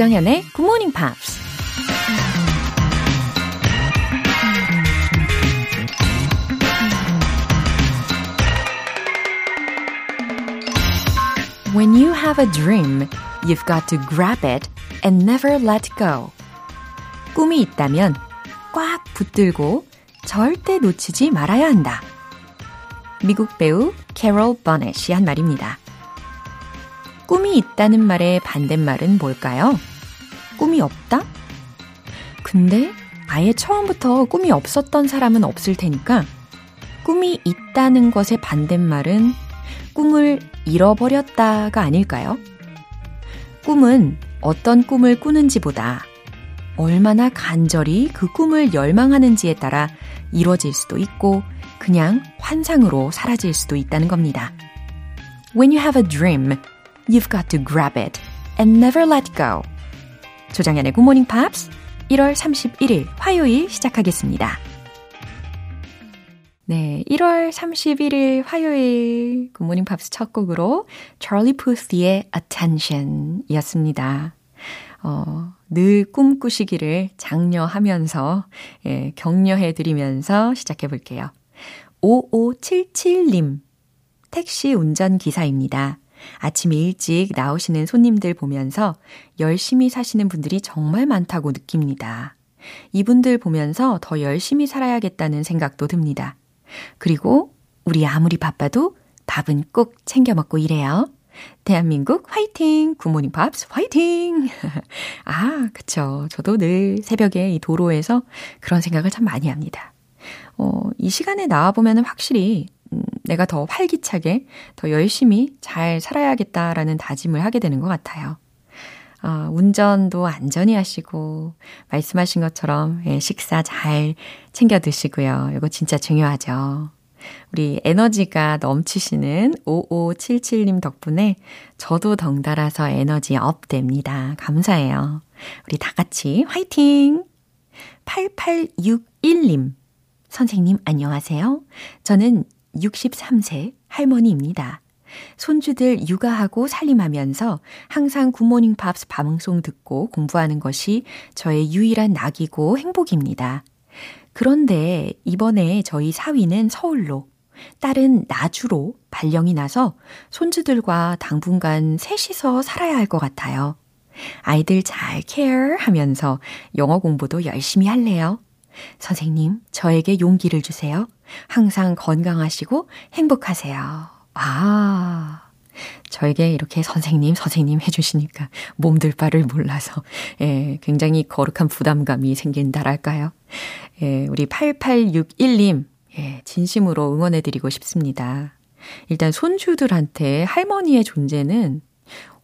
조정현의 Good Morning Pops. When you have a dream, you've got to grab it and never let go. 꿈이 있다면 꽉 붙들고 절대 놓치지 말아야 한다. 미국 배우 캐롤 버넷이 한 말입니다. 꿈이 있다는 말의 반대말은 뭘까요? 꿈이 없다? 근데 아예 처음부터 꿈이 없었던 사람은 없을 테니까 꿈이 있다는 것의 반대말은 꿈을 잃어버렸다가 아닐까요? 꿈은 어떤 꿈을 꾸는지보다 얼마나 간절히 그 꿈을 열망하는지에 따라 이루어질 수도 있고 그냥 환상으로 사라질 수도 있다는 겁니다. When you have a dream, you've got to grab it and never let go. 조정현의 Morning Pops 1월 31일 화요일 시작하겠습니다. 네, 1월 31일 화요일 굿모닝 팝스 첫 곡으로 찰리 푸스의 Attention 이었습니다. 어, 늘 꿈꾸시기를 장려하면서, 예, 격려해드리면서 시작해볼게요. 5577님, 택시 운전기사입니다. 아침 일찍 나오시는 손님들 보면서 열심히 사시는 분들이 정말 많다고 느낍니다. 이분들 보면서 더 열심히 살아야겠다는 생각도 듭니다. 그리고 우리 아무리 바빠도 밥은 꼭 챙겨 먹고 일해요. 대한민국 화이팅! 굿모닝 팝스 화이팅! 아, 그쵸. 저도 늘 새벽에 이 도로에서 그런 생각을 참 많이 합니다. 어, 이 시간에 나와보면 확실히 음, 내가 더 활기차게, 더 열심히 잘 살아야겠다라는 다짐을 하게 되는 것 같아요. 어, 운전도 안전히 하시고, 말씀하신 것처럼 예, 식사 잘 챙겨 드시고요. 이거 진짜 중요하죠. 우리 에너지가 넘치시는 5577님 덕분에 저도 덩달아서 에너지 up 됩니다. 감사해요. 우리 다 같이 화이팅! 8861님. 선생님, 안녕하세요. 저는 63세 할머니입니다. 손주들 육아하고 살림하면서 항상 굿모닝 팝스 방송 듣고 공부하는 것이 저의 유일한 낙이고 행복입니다. 그런데 이번에 저희 사위는 서울로, 딸은 나주로 발령이 나서 손주들과 당분간 셋이서 살아야 할 것 같아요. 아이들 잘 케어 하면서 영어 공부도 열심히 할래요. 선생님, 저에게 용기를 주세요. 항상 건강하시고 행복하세요. 아, 저에게 이렇게 선생님, 선생님 해주시니까 몸둘 바를 몰라서, 예, 굉장히 거룩한 부담감이 생긴다랄까요? 예, 우리 8861님, 예, 진심으로 응원해드리고 싶습니다. 일단 손주들한테 할머니의 존재는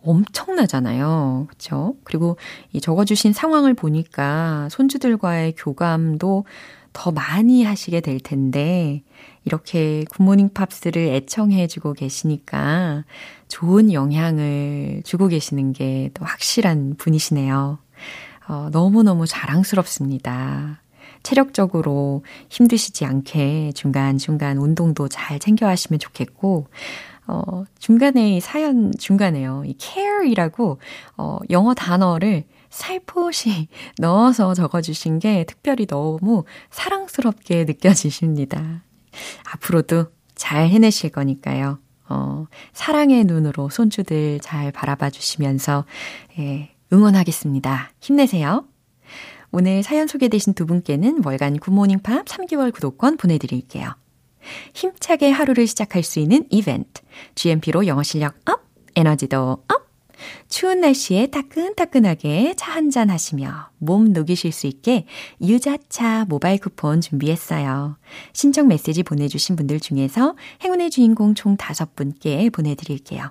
엄청나잖아요. 그쵸? 그리고 이 적어주신 상황을 보니까 손주들과의 교감도 더 많이 하시게 될 텐데, 이렇게 굿모닝 팝스를 애청해 주고 계시니까 좋은 영향을 주고 계시는 게 또 확실한 분이시네요. 어, 너무너무 자랑스럽습니다. 체력적으로 힘드시지 않게 중간중간 운동도 잘 챙겨 하시면 좋겠고, 어, 중간에 사연 중간에요. 이 care이라고, 어, 영어 단어를 살포시 넣어서 적어주신 게 특별히 너무 사랑스럽게 느껴지십니다. 앞으로도 잘 해내실 거니까요. 어, 사랑의 눈으로 손주들 잘 바라봐 주시면서, 예, 응원하겠습니다. 힘내세요. 오늘 사연 소개되신 두 분께는 월간 굿모닝 팝 3개월 구독권 보내드릴게요. 힘차게 하루를 시작할 수 있는 이벤트. GMP로 영어 실력 up, 에너지도 up. 추운 날씨에 따끈따끈하게 차 한잔 하시며 몸 녹이실 수 있게 유자차 모바일 쿠폰 준비했어요. 신청 메시지 보내주신 분들 중에서 행운의 주인공 총 5분께 보내드릴게요.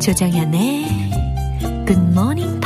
조정현 조정현의 Good Morning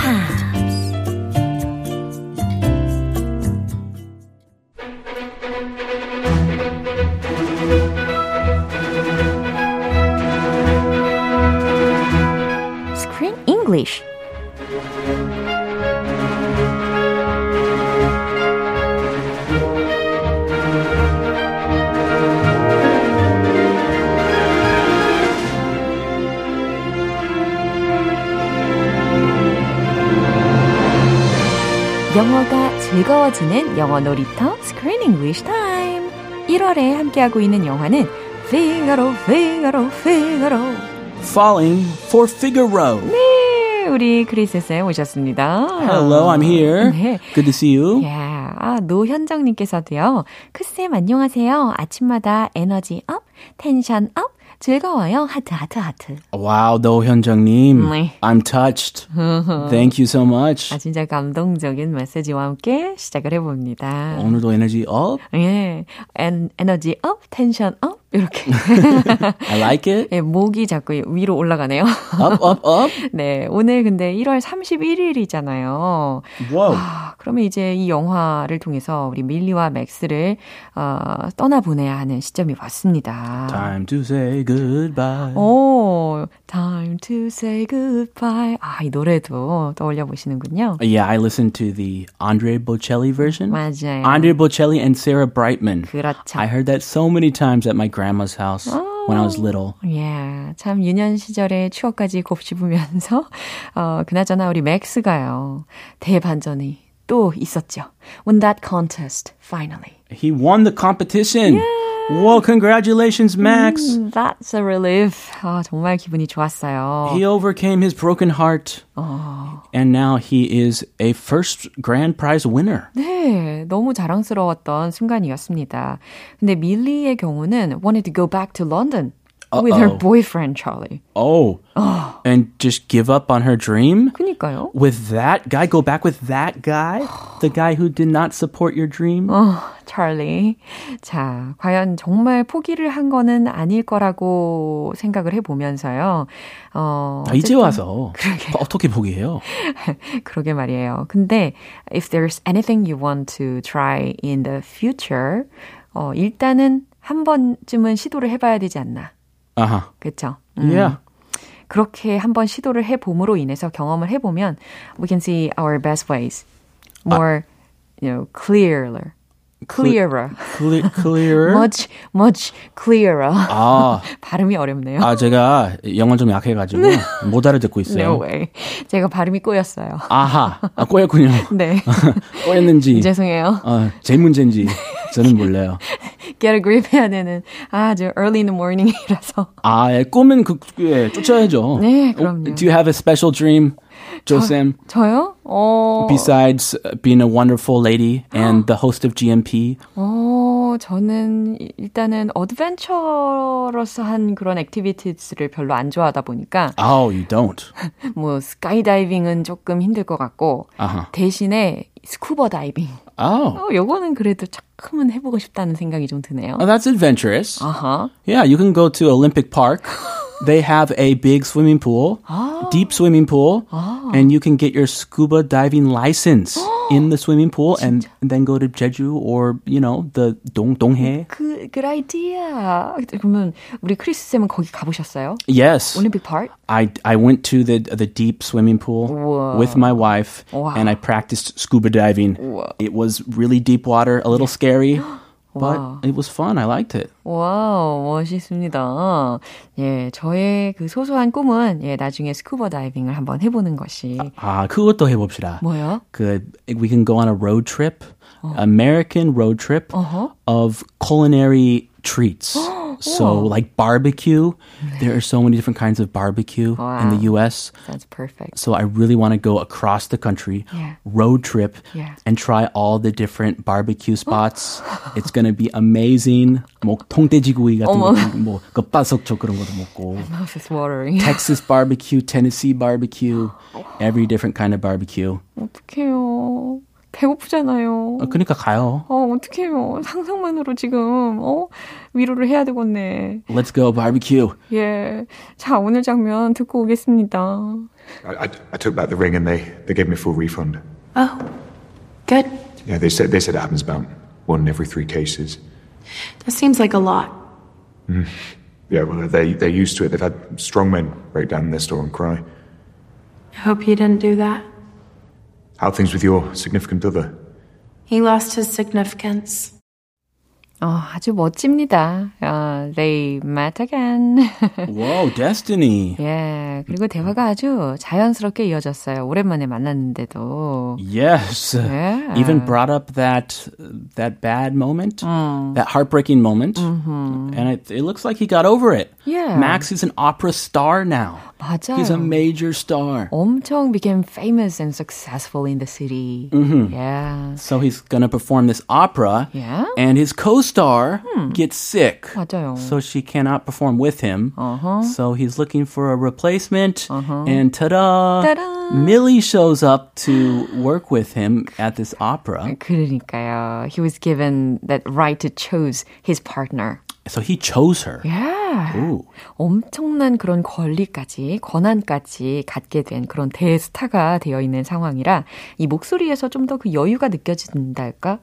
영어가 즐거워지는 영어 놀이터 Screen English Time. 1월에 함께하고 있는 영화는 Figaro, Figaro, Figaro. Falling for Figaro. 네, 우리 크리스 쌤 오셨습니다. Hello, I'm here. 네. Good to see you. Yeah. 아, 노현정님께서도요. 크쌤 안녕하세요. 아침마다 에너지 up, tension up, 즐거워요. 하트, 하트, 하트. Wow, 노현정님. 네. I'm touched. Thank you so much. 아, 진짜 감동적인 메시지와 함께 시작을 해봅니다. 오늘도 에너지 up. 예. 엔, 에너지 up, tension up, 이렇게. I like it. 예, 목이 자꾸 위로 올라가네요. Up, up, up. 네. 오늘 근데 1월 31일이잖아요. Whoa. 아, 그러면 이제 이 영화를 통해서 우리 밀리와 맥스를 어, 떠나보내야 하는 시점이 왔습니다. Time to say goodbye. 오, time to say goodbye. 아, 이 노래도 떠올려 보시는군요. Yeah, I listened to the Andre Bocelli version. 맞아요. Andre Bocelli and Sarah Brightman. 그렇죠. I heard that so many times at my grandma's house when I was little. 예, 참 유년 시절의 추억까지 곱씹으면서 어, 그나저나 우리 맥스가요. 대반전이 또 있었죠. Won that contest finally. He won the competition. Whoa, congratulations, Max. 음, That's a relief. 아, 정말 기분이 좋았어요. He overcame his broken heart. And now he is a first grand prize winner. 네, 너무 자랑스러웠던 순간이었습니다. 근데 밀리의 경우는 wanted to go back to London With her Uh-oh. boyfriend Charlie. Oh. And just give up on her dream? 그니까요. With that guy? Go back with that guy? The guy who did not support your dream? 어, 찰리. 자, 과연 정말 포기를 한 거는 아닐 거라고 생각을 해 보면서요. 어, 아, 이제 와서 어떻게 포기해요? 그러게 말이에요. 근데 if there's anything you want to try in the future, 어, 일단은 한 번쯤은 시도를 해봐야 되지 않나. 아하. 그렇죠? Yeah. 그렇게 한번 시도를 해 봄으로 인해서 경험을 해 보면 we can see our best ways more, you know, clearer, clearer, Cle- clearer? much, much clearer. 아, 발음이 어렵네요. 아, 제가 영어 좀 약해 가지고 못 알아듣고 있어요. No way. 제가 발음이 꼬였어요. 아하, 아, 꼬였군요. 네. 꼬였는지, 죄송해요. 어, 제 문제인지 저는 몰라요. Get a grip 해야 되는 아주 early in the morning이라서. 아, 예, 꿈은 그, 예, 쫓아야죠. 네, 그럼요. Do you have a special dream, 조쌤? 저요? 어, Besides being a wonderful lady and the host of GMP, 어, 저는 일단은 adventurous한 그런 activities를 별로 안 좋아하다 보니까 oh, you don't. 뭐 스카이다이빙은 조금 힘들 것 같고 아하. 대신에 스쿠버 다이빙. Oh, 어, 요거는 그래도 조금은 해보고 싶다는 생각이 좀 드네요. oh, that's adventurous. 아하. Yeah, you can go to Olympic Park. They have a big swimming pool, deep swimming pool, and you can get your scuba diving license in the swimming pool and, then go to Jeju or, you know, the Dong Donghae. 그, good idea. 그러면 우리 크리스 쌤은 거기 가보셨어요? Yes. 올림픽 파크? I, I went to the the deep swimming pool Whoa. with my wife Wow. and I practiced scuba diving. It was really deep water, a little scary, but Wow. it was fun. I liked it. 와우, 멋있습니다. 예, 저의 그 소소한 꿈은 예, 나중에 스쿠버 다이빙을 한번 해보는 것이 아, 그것도 해봅시다. 뭐요? 그 we can go on a road trip, American road trip of culinary treats. so like barbecue, there are so many different kinds of barbecue in the U.S. That's perfect. So I really want to go across the country, Yeah. road trip, Yeah. and try all the different barbecue spots. it's gonna be amazing. 뭐 통돼지구이 같은 어머. 것도 뭐 겉바속촉 그런 것도 먹고. Mouth is watering. Texas barbecue, Tennessee barbecue, every different kind of barbecue. 어떡해요. 배고프잖아요. 어, 그러니까 가요. 어, 어떡해요. 상상만으로 지금, 어, 위로를 해야 되겠네. Let's go barbecue. 예. 자, 오늘 장면 듣고 오겠습니다. I, I, I took back the ring and they, they gave me a full refund. Oh, good. Yeah, they said they said it happens about one in every three cases. That seems like a lot. Mm. Yeah, well, they they're used to it. They've had strong men break down their store and cry. I hope you didn't do that. How are things with your significant other? He lost his significance. 어, 아주 멋집니다. 어, they met again. Whoa, Destiny. 예, 그리고 대화가 아주 자연스럽게 이어졌어요. 오랜만에 만났는데도. Yes. Yeah. Even brought up that that bad moment, that heartbreaking moment, and it, it looks like he got over it. Yeah. Max is an opera star now. 맞아요. He's a major star. 엄청 became famous and successful in the city. Yeah. So he's gonna perform this opera, Yeah? and his co-star gets sick. 맞아요. So she cannot perform with him. So he's looking for a replacement. And ta-da! Ta-da! Millie shows up to work with him at this opera. 그러니까요. He was given that right to choose his partner. So he chose her. Yeah. Ooh. 엄청난 그런 권리까지, 권한까지 갖게 된 그런 대스타가 되어 있는 상황이라 이 목소리에서 좀 더 그 여유가 느껴진달까?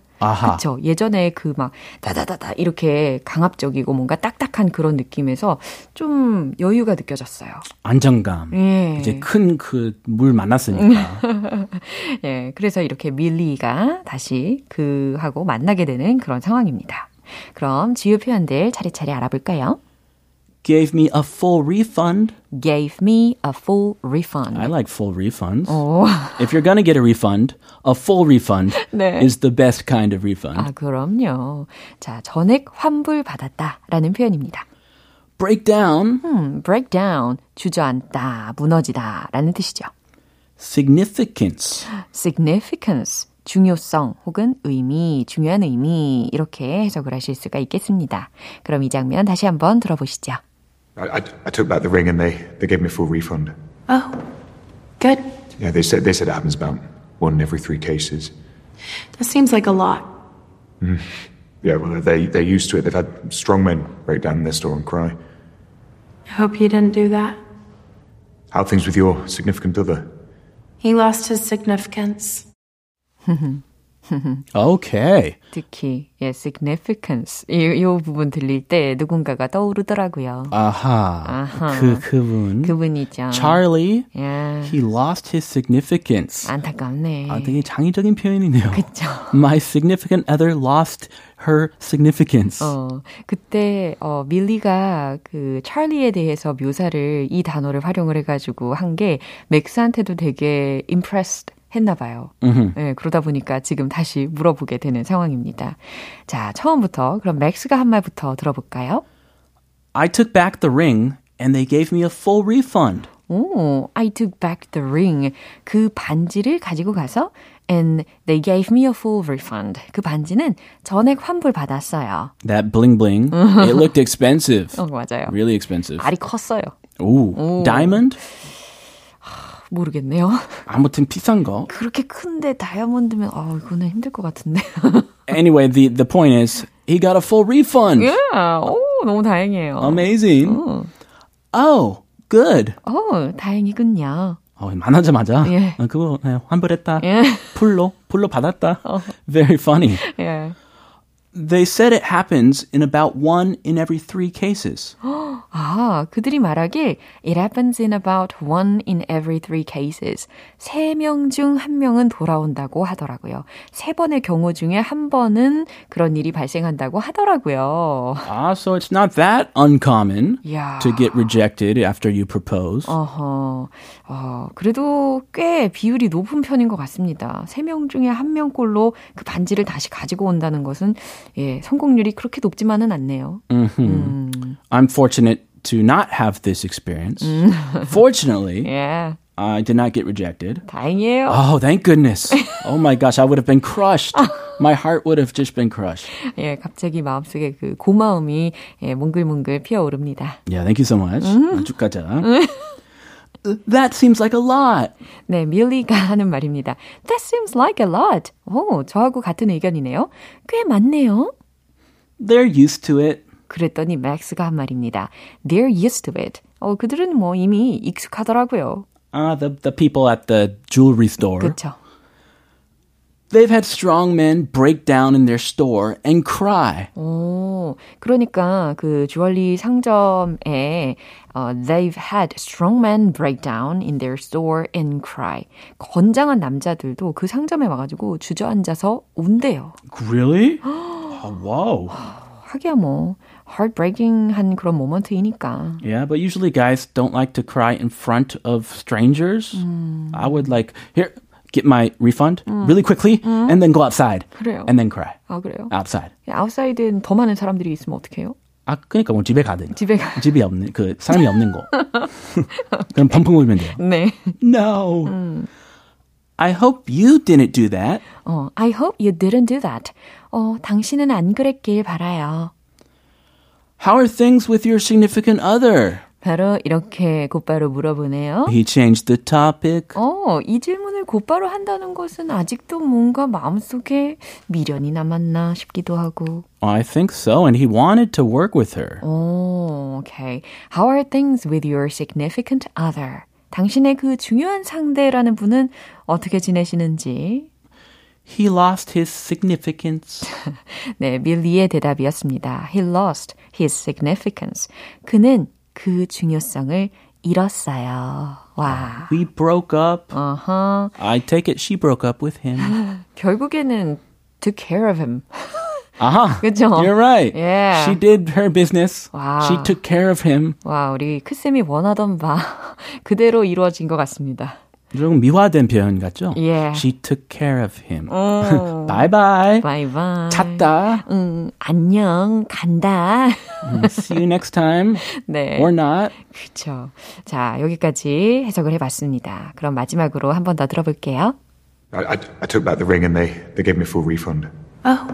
그쵸. 예전에 그 막, 다다다다, 이렇게 강압적이고 뭔가 딱딱한 그런 느낌에서 좀 여유가 느껴졌어요. 안정감. 예. 이제 큰 그 물 만났으니까. 예. 그래서 이렇게 밀리가 다시 그하고 만나게 되는 그런 상황입니다. 그럼 주요 표현들 차례차례 알아볼까요? Gave me a full refund. gave me a full refund. I like full refunds. 오. If you're gonna get a refund, a full refund 네. is the best kind of refund. 아, 그럼요. 자, 전액 환불 받았다라는 표현입니다. Break down 음, break down, 주저앉다, 무너지다라는 뜻이죠. significance. significance, 중요성 혹은 의미, 중요한 의미 이렇게 해석을 하실 수가 있겠습니다. 그럼 이 장면 다시 한번 들어보시죠. I, I, I took back the ring and they, they gave me a full refund. Oh, good. Yeah, they said they said it happens about one in every three cases. That seems like a lot. Mm. Yeah, well, they they're used to it. They've had strong men break down in their store and cry. I hope you didn't do that. How are things with your significant other? He lost his significance. Okay. 특히 예, significance 이, 이 부분 들릴 때 누군가가 떠오르더라고요. 아하. 아하. 그 그분. 그분이죠. Charlie. 예, He lost his significance. 안타깝네. 아, 되게 창의적인 표현이네요. 그쵸. My significant other lost her significance. 어, 그때, 어, 밀리가 그 찰리에 대해서 묘사를 이 단어를 활용을 해 가지고 한 게 맥스한테도 되게 impressed 했나 봐요. 네, 그러다 보니까 지금 다시 물어보게 되는 상황입니다. 자, 처음부터 그럼 맥스가 한 말부터 들어볼까요? I took back the ring and they gave me a full refund. 오, I took back the ring. 그 반지를 가지고 가서 and they gave me a full refund. 그 반지는 전액 환불 받았어요. That bling bling. it looked expensive. 어, 맞아요. Really expensive. 알이 컸어요. Ooh. Diamond? 모르겠네요. 아무튼 비싼 거. 그렇게 큰데 다이아몬드면 어 이거는 힘들 것 같은데. Anyway, the, the point is, he got a full refund. 예, 오 너무 다행이에요. Amazing. 어, Oh, good. 어 다행이군요. 어, 만나자마자 예. 어, 그거 네, 환불했다. 예. 풀로 풀로 받았다. Very funny. 예. They said it happens in about one in every three cases. 아, 그들이 말하길 it happens in about one in every three cases. 세 명 중 한 명은 돌아온다고 하더라고요. 세 번의 경우 중에 한 번은 그런 일이 발생한다고 하더라고요. Ah, so it's not that uncommon 야. to get rejected after you propose. 어허, 어, 그래도 꽤 비율이 높은 편인 것 같습니다. 세 명 중에 한 명꼴로 그 반지를 다시 가지고 온다는 것은, 예, 성공률이 그렇게 높지만은 않네요. 음. I'm fortunate to not have this experience. Fortunately, 예, I did not get rejected. 다행이에요. Oh, thank goodness. Oh my gosh, I would have been crushed. My heart would have just been crushed. 예, 갑자기 마음속에 그 고마움이 예, 몽글몽글 피어오릅니다. Yeah, thank you so much. 아주 가자. That seems like a lot. 네, 밀리가 하는 말입니다. That seems like a lot. 오, 저하고 같은 의견이네요. 꽤 많네요. They're used to it. 그랬더니 맥스가 한 말입니다. They're used to it. 어, 그들은 뭐 이미 익숙하더라고요. Uh, the, the people at the jewelry store. 그렇죠. They've had strong men break down in their store and cry. 오, 그러니까 그 주얼리 상점에 어, they've had strong men break down in their store and cry. 건장한 남자들도 그 상점에 와가지고 주저앉아서 운대요. Really? oh, whoa. 하기야 뭐 heartbreaking한 그런 모먼트이니까. Yeah, but usually guys don't like to cry in front of strangers. I would like, here, get my refund really quickly and then go outside. 그래요. And then cry. 아 그래요? Outside. 아웃사이드는 더 많은 사람들이 있으면 어떡해요? 아, 그러니까 뭐 집에 가든. 집에 가. 집이 없는, 그, 사람이 없는 곳. 그럼 펑펑 울면 돼요. 네. No. I hope you didn't do that. 어, I hope you didn't do that. 어, 당신은 안 그랬길 바라요. How are things with your significant other? 바로 이렇게 곧바로 물어보네요. He changed the topic. 어, 이 질문을 곧바로 한다는 것은 아직도 뭔가 마음속에 미련이 남았나 싶기도 하고. I think so, and he wanted to work with her. 오, okay. How are things with your significant other? 당신의 그 중요한 상대라는 분은 어떻게 지내시는지. He lost his significance. 네, 밀리의 대답이었습니다. He lost his significance. 그는 그 중요성을 잃었어요. 와. We broke up. 어허. I take it she broke up with him. 결국에는 took care of him. Aha. 그죠? You're right. Yeah. She did her business. Wow. She took care of him. 와, 우리 크쌤이 원하던 바 그대로 이루어진 것 같습니다. 조금 미화된 표현 같죠? Yeah. She took care of him. 어. bye bye. 바이바이. 찾다. 응, 안녕, 간다. See you next time. 네. Or not. 그렇죠. 자, 여기까지 해석을 해 봤습니다. 그럼 마지막으로 한 번 더 들어볼게요. I, I, I took back the ring and they, they gave me a full refund. Oh,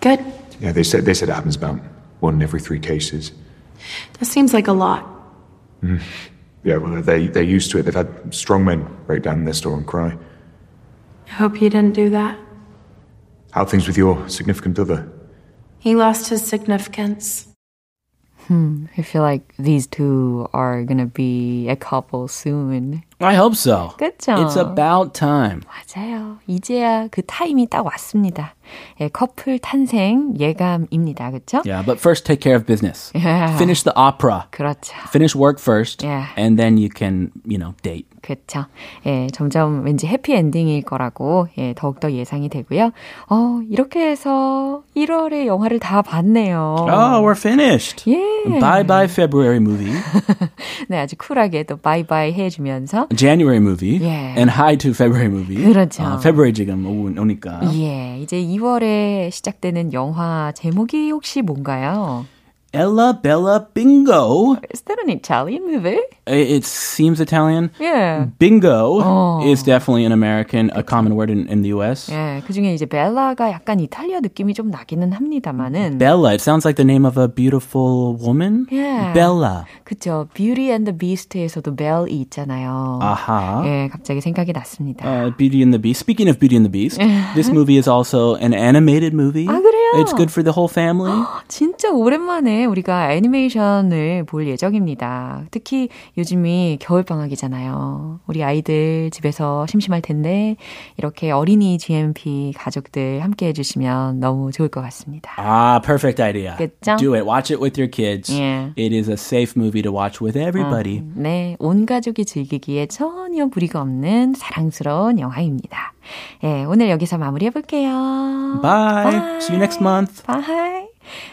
good. Yeah, they said they said it happens about one in every three cases. That seems like a lot. Yeah, well, they they're used to it. They've had strong men break down in their store and cry. I hope you didn't do that. How are things with your significant other? He lost his significance. I feel like these two are gonna be a couple soon. I hope so. 그쵸? It's about time. 맞아요. 이제야 그 타임이 딱 왔습니다. 예, 커플 탄생 예감입니다. 그렇죠? Yeah, but first take care of business. Yeah. Finish the opera. 그렇죠. Finish work first. Yeah. And then you can, you know, date. 그렇죠. 예, 점점 왠지 해피 엔딩일 거라고 예, 더욱더 예상이 되고요. 어, 이렇게 해서 1월에 영화를 다 봤네요. Oh, we're finished. 예. Bye bye February movie, 네, 아주 쿨하게 또 바이바이 해주면서 January movie, Yeah. and hi to February movie. 그렇죠. Uh, February 지금 오- 오니까. 예, 이제 2월에 시작되는 영화 제목이 혹시 뭔가요? Ella Bella Bingo. Is that an Italian movie? It it seems Italian. 예. Bingo Oh. is definitely an American, a common word in, in the U.S. 예, 그 중에 이제 벨라가 약간 이탈리아 느낌이 좀 나기는 합니다만은. Bella, it sounds like the name of a beautiful woman. Yeah. Bella. 그쵸. Beauty and the Beast에서도 벨이 있잖아요. Aha. 예, 갑자기 생각이 났습니다. Uh, Beauty and the Beast. Speaking of Beauty and the Beast, this movie is also an animated movie. 아, 그래 요? It's good for the whole family. 진짜 오랜만에 우리가 애니메이션을 볼 예정입니다. 특히 요즘이 겨울 방학이잖아요. 우리 아이들 집에서 심심할 텐데, 이렇게 어린이 GMP 가족들 함께 해주시면 너무 좋을 것 같습니다. Ah, perfect idea. 그쵸? Do it. Watch it with your kids. Yeah. It is a safe movie to watch with everybody. 네, 온 가족이 즐기기에 전혀 무리가 없는 사랑스러운 영화입니다. 예, 오늘 여기서 마무리해볼게요. Bye. See you next month. Bye.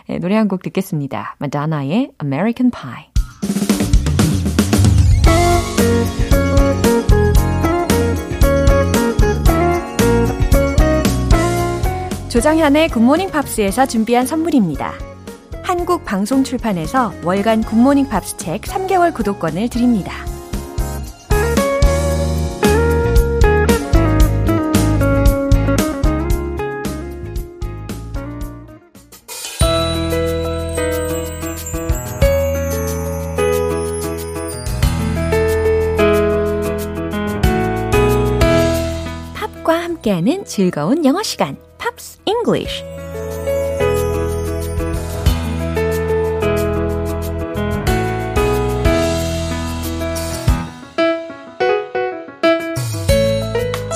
네, 노래 한 곡 듣겠습니다. 마돈나의 American Pie. 조정현의 굿모닝 팝스에서 준비한 선물입니다. 한국 방송 출판에서 월간 굿모닝 팝스 책 3개월 구독권을 드립니다. 함께하는 즐거운 영어 시간, Pops English.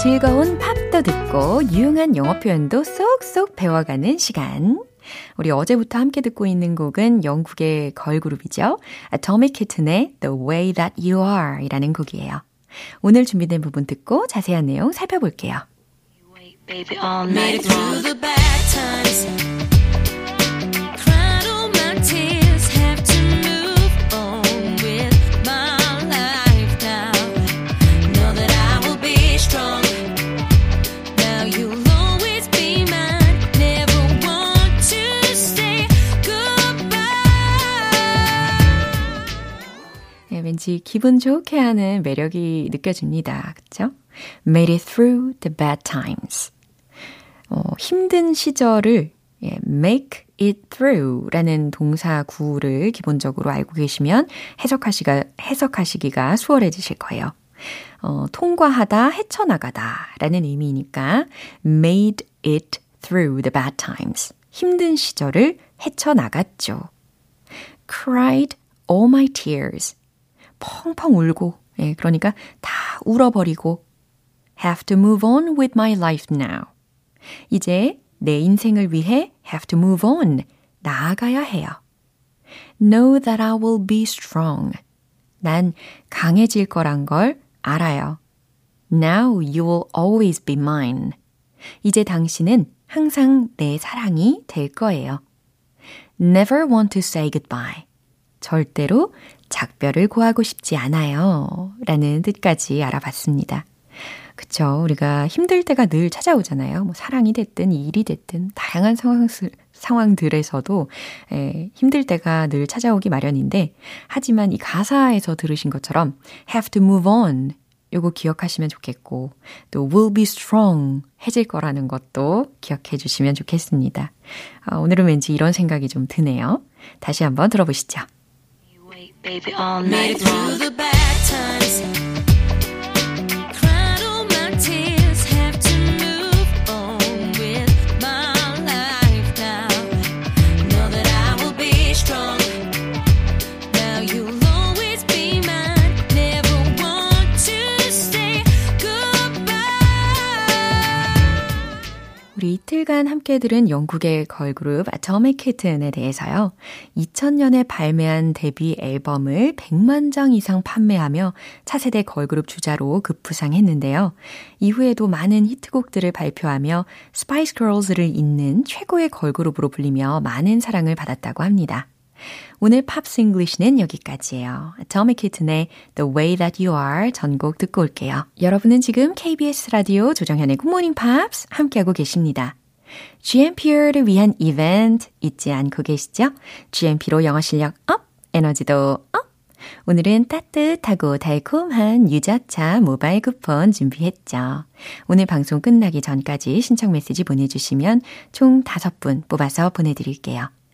즐거운 팝도 듣고 유용한 영어 표현도 쏙쏙 배워가는 시간. 우리 어제부터 함께 듣고 있는 곡은 영국의 걸그룹이죠. Atomic Kitten의 The Way That You Are 이라는 곡이에요. 오늘 준비된 부분 듣고 자세한 내용 살펴볼게요. Baby, all night through the bad times. 왠지 기분 좋게 하는 매력이 느껴집니다. 그쵸? Made it through the bad times. 어, 힘든 시절을 예, make it through 라는 동사 구를 기본적으로 알고 계시면 해석하시가, 해석하시기가 수월해지실 거예요. 어, 통과하다, 헤쳐나가다 라는 의미니까 made it through the bad times. 힘든 시절을 헤쳐나갔죠. cried all my tears. 펑펑 울고, 예, 그러니까 다 울어버리고, have to move on with my life now. 이제 내 인생을 위해 have to move on. 나아가야 해요. Know that I will be strong. 난 강해질 거란 걸 알아요. Now you will always be mine. 이제 당신은 항상 내 사랑이 될 거예요. Never want to say goodbye. 절대로 작별을 고하고 싶지 않아요. 라는 뜻까지 알아봤습니다. 그쵸. 우리가 힘들 때가 늘 찾아오잖아요. 뭐 사랑이 됐든 일이 됐든 다양한 상황, 상황들에서도 에, 힘들 때가 늘 찾아오기 마련인데 하지만 이 가사에서 들으신 것처럼 have to move on 요거 기억하시면 좋겠고 또 will be strong 해질 거라는 것도 기억해 주시면 좋겠습니다. 아, 오늘은 왠지 이런 생각이 좀 드네요. 다시 한번 들어보시죠. 우리 이틀간 함께 들은 영국의 걸그룹 Atomic Kitten에 대해서요. 2000년에 발매한 데뷔 앨범을 100만 장 이상 판매하며 차세대 걸그룹 주자로 급부상했는데요. 이후에도 많은 히트곡들을 발표하며 스파이스 걸즈를 잇는 최고의 걸그룹으로 불리며 많은 사랑을 받았다고 합니다. 오늘 Pops English는 여기까지예요. Atomic Kitten의 The Way That You Are 전곡 듣고 올게요. 여러분은 지금 KBS 라디오 조정현의 Morning Pops 함께하고 계십니다. GMP를 위한 이벤트 잊지 않고 계시죠? GMP로 영어 실력 up, 에너지도 up! 오늘은 따뜻하고 달콤한 유자차 모바일 쿠폰 준비했죠. 오늘 방송 끝나기 전까지 신청 메시지 보내주시면 총 5분 뽑아서 보내드릴게요.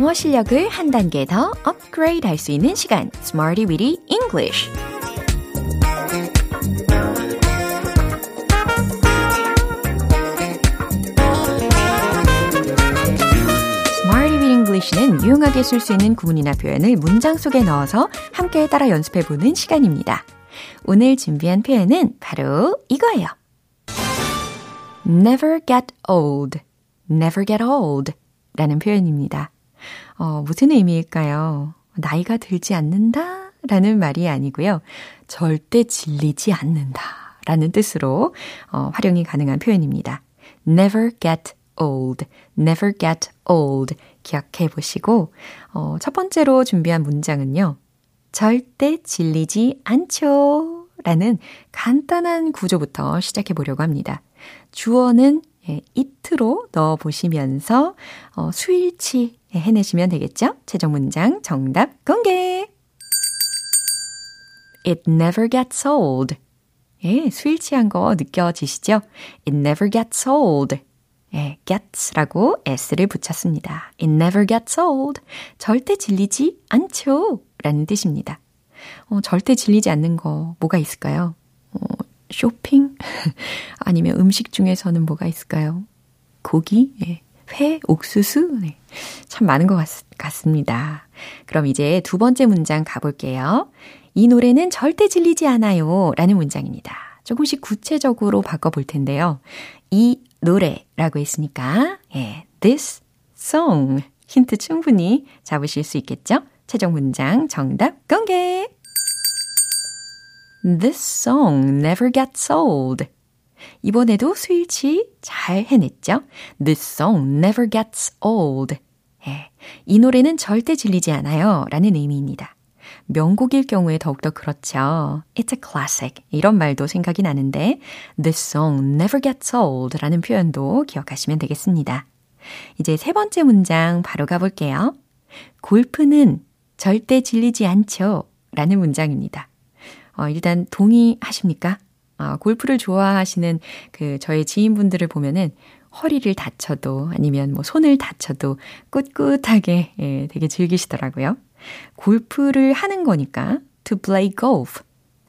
영어 실력을 한 단계 더 업그레이드 할 수 있는 시간, Smarty Weedy English. 는 유용하게 쓸 수 있는 구문이나 표현을 문장 속에 넣어서 함께 따라 연습해 보는 시간입니다. 오늘 준비한 표현은 바로 이거예요. never get old, never get old 라는 표현입니다. 어, 무슨 의미일까요? 나이가 들지 않는다? 라는 말이 아니고요. 절대 질리지 않는다. 라는 뜻으로 어, 활용이 가능한 표현입니다. never get old, never get old 기억해 보시고 어, 첫 번째로 준비한 문장은요. 절대 질리지 않죠. 라는 간단한 구조부터 시작해 보려고 합니다. 주어는 예, it로 넣어 보시면서 어, 수일치 해내시면 되겠죠? 최종 문장 정답 공개! It never gets old. 예, 수일치한 거 느껴지시죠? It never gets old. 예, gets라고 s를 붙였습니다. It never gets old. 절대 질리지 않죠. 라는 뜻입니다. 어, 절대 질리지 않는 거 뭐가 있을까요? 어, 쇼핑? 아니면 음식 중에서는 뭐가 있을까요? 고기? 예. 회, 옥수수? 네. 참 많은 것 같, 같습니다. 그럼 이제 두 번째 문장 가볼게요. 이 노래는 절대 질리지 않아요. 라는 문장입니다. 조금씩 구체적으로 바꿔볼 텐데요. 이 노래라고 했으니까, 예, this song. 힌트 충분히 잡으실 수 있겠죠? 최종 문장 정답 공개! This song never gets old. 이번에도 스위치 잘 해냈죠? This song never gets old. 예, 이 노래는 절대 질리지 않아요. 라는 의미입니다. 명곡일 경우에 더욱더 그렇죠. It's a classic. 이런 말도 생각이 나는데 This song never gets old 라는 표현도 기억하시면 되겠습니다. 이제 세 번째 문장 바로 가볼게요. 골프는 절대 질리지 않죠. 라는 문장입니다. 어, 일단 동의하십니까? 어, 골프를 좋아하시는 그 저의 지인분들을 보면은 허리를 다쳐도 아니면 뭐 손을 다쳐도 꿋꿋하게 예, 되게 즐기시더라고요. 골프를 하는 거니까 to play golf,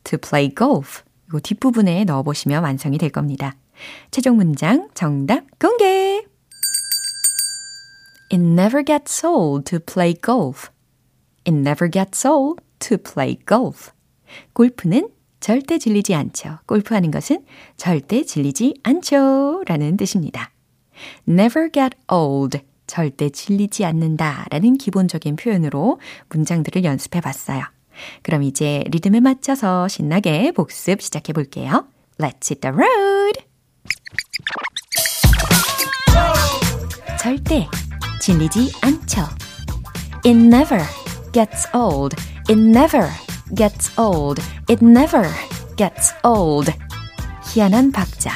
to play golf 이거 뒷부분에 넣어보시면 완성이 될 겁니다. 최종 문장 정답 공개! It never gets old to play golf. It never gets old to play golf. 골프는 절대 질리지 않죠. 골프하는 것은 절대 질리지 않죠. 라는 뜻입니다. never get old. 절대 질리지 않는다. 라는 기본적인 표현으로 문장들을 연습해 봤어요. 그럼 이제 리듬에 맞춰서 신나게 복습 시작해 볼게요. Let's hit the road! 절대 질리지 않죠. It never gets old. It never gets old. It never gets old. 희한한 박자.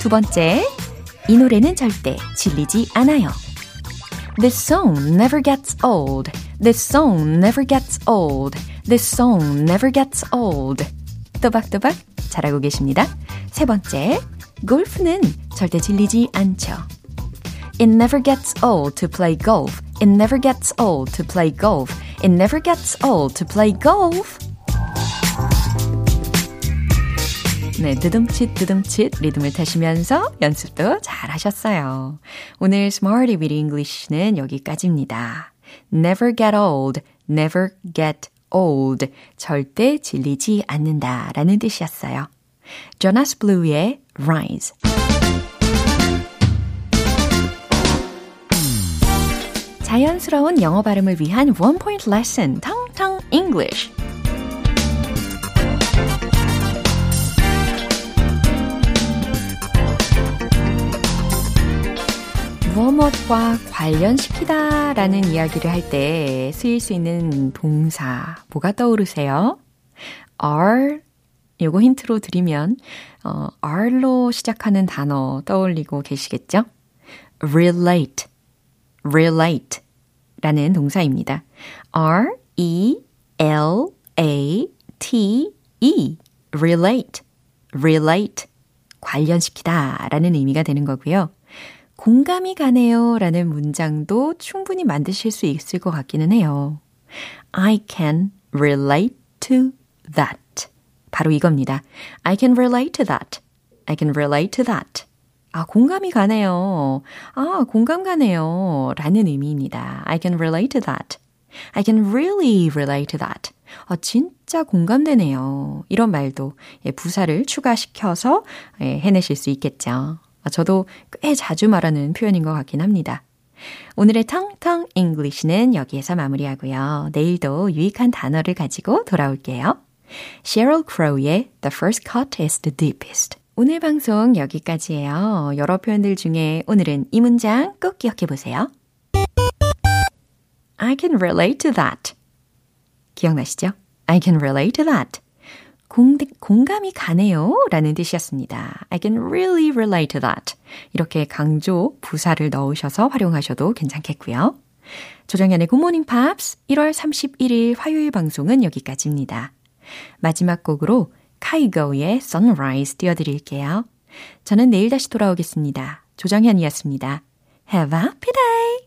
두 번째, 이 노래는 절대 질리지 않아요. This song never gets old. This song never gets old. This song never gets old. 또박또박 잘하고 계십니다. 세 번째, 골프는 절대 질리지 않죠. It never gets old to play golf. It never gets old to play golf. It never gets old to play golf. 네, 드듬칫 드듬칫 리듬을 타시면서 연습도 잘 하셨어요. 오늘 Smarty with English는 여기까지입니다. Never get old, never get old. 절대 질리지 않는다 라는 뜻이었어요. Jonas Blue의 Rise. 자연스러운 영어 발음을 위한 원 포인트 레슨, 텅텅 English. 무엇과 관련시키다 라는 이야기를 할 때 쓰일 수 있는 동사, 뭐가 떠오르세요? are, 요거 힌트로 드리면, 어, are로 시작하는 단어 떠올리고 계시겠죠? relate, relate 라는 동사입니다. R, E, L, A, T, E, relate, relate, 관련시키다 라는 의미가 되는 거고요. 공감이 가네요 라는 문장도 충분히 만드실 수 있을 것 같기는 해요. I can relate to that. 바로 이겁니다. I can relate to that. I can relate to that. 아, 공감이 가네요. 아, 공감 가네요. 라는 의미입니다. I can relate to that. I can really relate to that. 아, 진짜 공감되네요. 이런 말도 예, 부사를 추가시켜서 예, 해내실 수 있겠죠. 아, 저도 꽤 자주 말하는 표현인 것 같긴 합니다. 오늘의 텅텅 English는 여기에서 마무리하고요. 내일도 유익한 단어를 가지고 돌아올게요. Sheryl Crow의 The First Cut is the Deepest. 오늘 방송 여기까지예요. 여러 표현들 중에 오늘은 이 문장 꼭 기억해 보세요. I can relate to that. 기억나시죠? I can relate to that. 공, 공감이 가네요. 라는 뜻이었습니다. I can really relate to that. 이렇게 강조, 부사를 넣으셔서 활용하셔도 괜찮겠고요. 조정현의 Good Morning Pops 1월 31일 화요일 방송은 여기까지입니다. 마지막 곡으로 카이거의 Sunrise 띄워드릴게요. 저는 내일 다시 돌아오겠습니다. 조정현이었습니다. Have a happy day!